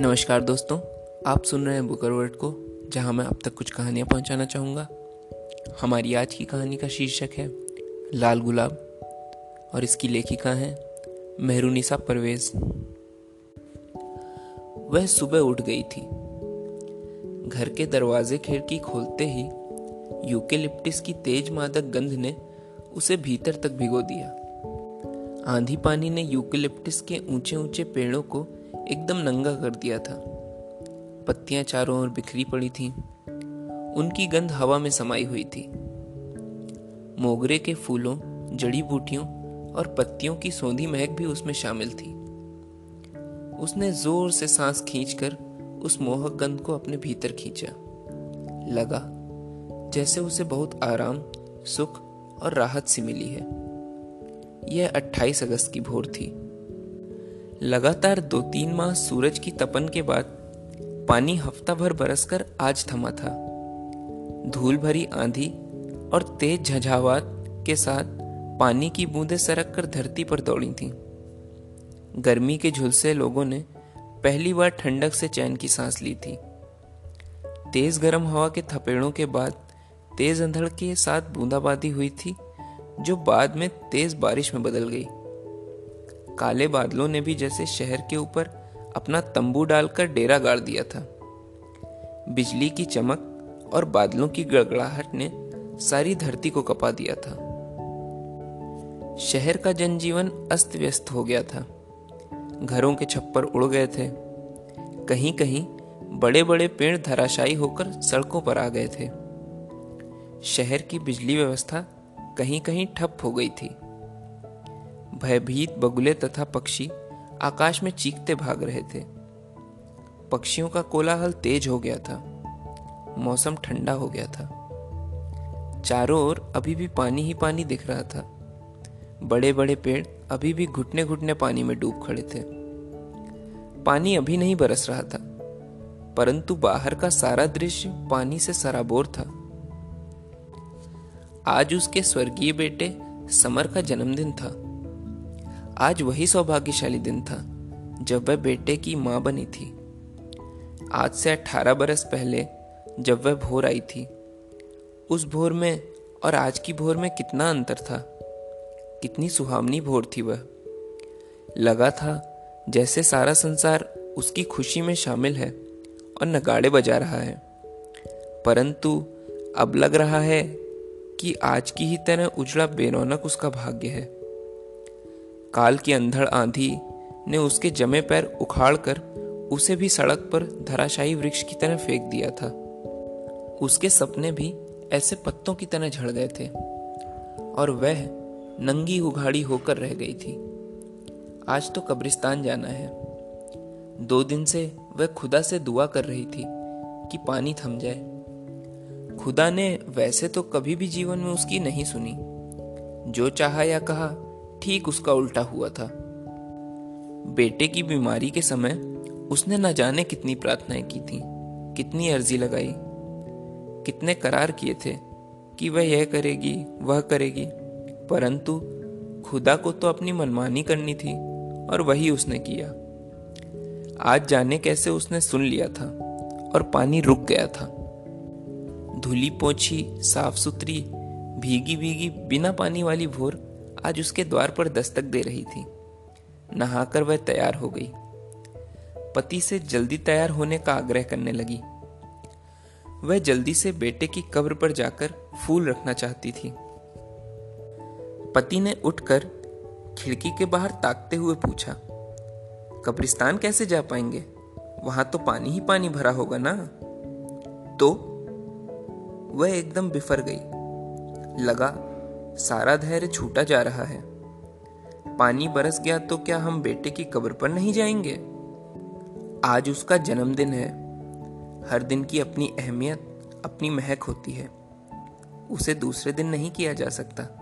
नमस्कार दोस्तों, आप सुन रहे हैं बुकर वर्ड को, जहाँ मैं अब तक कुछ कहानियाँ पहुंचाना चाहूँगा। हमारी आज की कहानी का शीर्षक है, लाल गुलाब, और इसकी लेखिका हैं मेहरुनिसा परवेज। वह सुबह उठ गई थी। घर के दरवाजे खिड़की खोलते ही यूकेलिप्टिस की तेज मादक गंध ने उसे भीतर तक भिगो दिया। आंधी पानी ने यूकेलिप्टिस के ऊँचे ऊँचे पेड़ों को एकदम नंगा कर दिया था। पत्तियाँ चारों ओर बिखरी पड़ी थीं। उनकी गंध हवा में समाई हुई थी। मोगरे के फूलों, जड़ी बूटियों और पत्तियों की सौंधी महक भी उसमें शामिल थी। उसने ज़ोर से सांस खींचकर उस मोहक गंध को अपने भीतर खींचा। लगा, जैसे उसे बहुत आराम, सुख और राहत सी मिली है। यह 28 अगस्त की भोर थी। लगातार दो तीन माह सूरज की तपन के बाद पानी हफ़्ता भर बरसकर आज थमा था। धूल भरी आंधी और तेज झझावात के साथ पानी की बूंदें सरक कर धरती पर दौड़ी थीं। गर्मी के झुलसे लोगों ने पहली बार ठंडक से चैन की सांस ली थी। तेज गर्म हवा के थपेड़ों के बाद तेज अंधड़ के साथ बूंदाबांदी हुई थी, जो बाद में तेज बारिश में बदल गई। काले बादलों ने भी जैसे शहर के ऊपर अपना तंबू डालकर डेरा गाड़ दिया था। बिजली की चमक और बादलों की गड़गड़ाहट ने सारी धरती को कपा दिया था। शहर का जनजीवन अस्त व्यस्त हो गया था। घरों के छप्पर उड़ गए थे। कहीं कहीं बड़े बड़े पेड़ धराशायी होकर सड़कों पर आ गए थे। शहर की बिजली व्यवस्था कहीं कहीं ठप हो गई थी। भयभीत बगुले तथा पक्षी आकाश में चीखते भाग रहे थे। पक्षियों का कोलाहल तेज हो गया था। मौसम ठंडा हो गया था। चारों ओर अभी भी पानी ही पानी दिख रहा था। बड़े बड़े पेड़ अभी भी घुटने घुटने पानी में डूब खड़े थे। पानी अभी नहीं बरस रहा था, परंतु बाहर का सारा दृश्य पानी से सराबोर था। आज उसके स्वर्गीय बेटे समर का जन्मदिन था। आज वही सौभाग्यशाली दिन था, जब वह बेटे की माँ बनी थी। आज से अठारह बरस पहले, जब वह भोर आई थी। उस भोर में और आज की भोर में कितना अंतर था। कितनी सुहावनी भोर थी वह। लगा था जैसे सारा संसार उसकी खुशी में शामिल है और नगाड़े बजा रहा है। परंतु अब लग रहा है कि आज की ही तरह उजड़ा बेरौनक उसका भाग्य है। काल की अंधड़ आंधी ने उसके जमे पैर उखाड़कर उसे भी सड़क पर धराशायी वृक्ष की तरह फेंक दिया था। उसके सपने भी ऐसे पत्तों की तरह झड़ गए थे और वह नंगी उघाड़ी होकर रह गई थी। आज तो कब्रिस्तान जाना है। दो दिन से वह खुदा से दुआ कर रही थी कि पानी थम जाए। खुदा ने वैसे तो कभी भी जीवन में उसकी नहीं सुनी। जो चाहा या कहा ठीक उसका उल्टा हुआ था। बेटे की बीमारी के समय उसने न जाने कितनी प्रार्थनाएँ की थी, कितनी अर्जी लगाई, कितने करार किए थे कि वह यह करेगी, वह करेगी, परंतु खुदा को तो अपनी मनमानी करनी थी और वही उसने किया। आज जाने कैसे उसने सुन लिया था और पानी रुक गया था। धुली पोछी, साफ़ सुथरी भीगी भीगी बिना पानी वाली भोर आज उसके द्वार पर दस्तक दे रही थी। नहाकर वह तैयार हो गई। पति से जल्दी तैयार होने का आग्रह करने लगी। वह जल्दी से बेटे की कब्र पर जाकर फूल रखना चाहती थी। पति ने उठकर खिड़की के बाहर ताकते हुए पूछा, कब्रिस्तान कैसे जा पाएँगे? वहाँ तो पानी ही पानी भरा होगा ना? तो वह एकदम बिफर गई। लगा सारा धैर्य छूटा जा रहा है। पानी बरस गया तो क्या हम बेटे की कब्र पर नहीं जाएँगे? आज उसका जन्मदिन है। हर दिन की अपनी अहमियत, अपनी महक होती है। उसे दूसरे दिन नहीं किया जा सकता।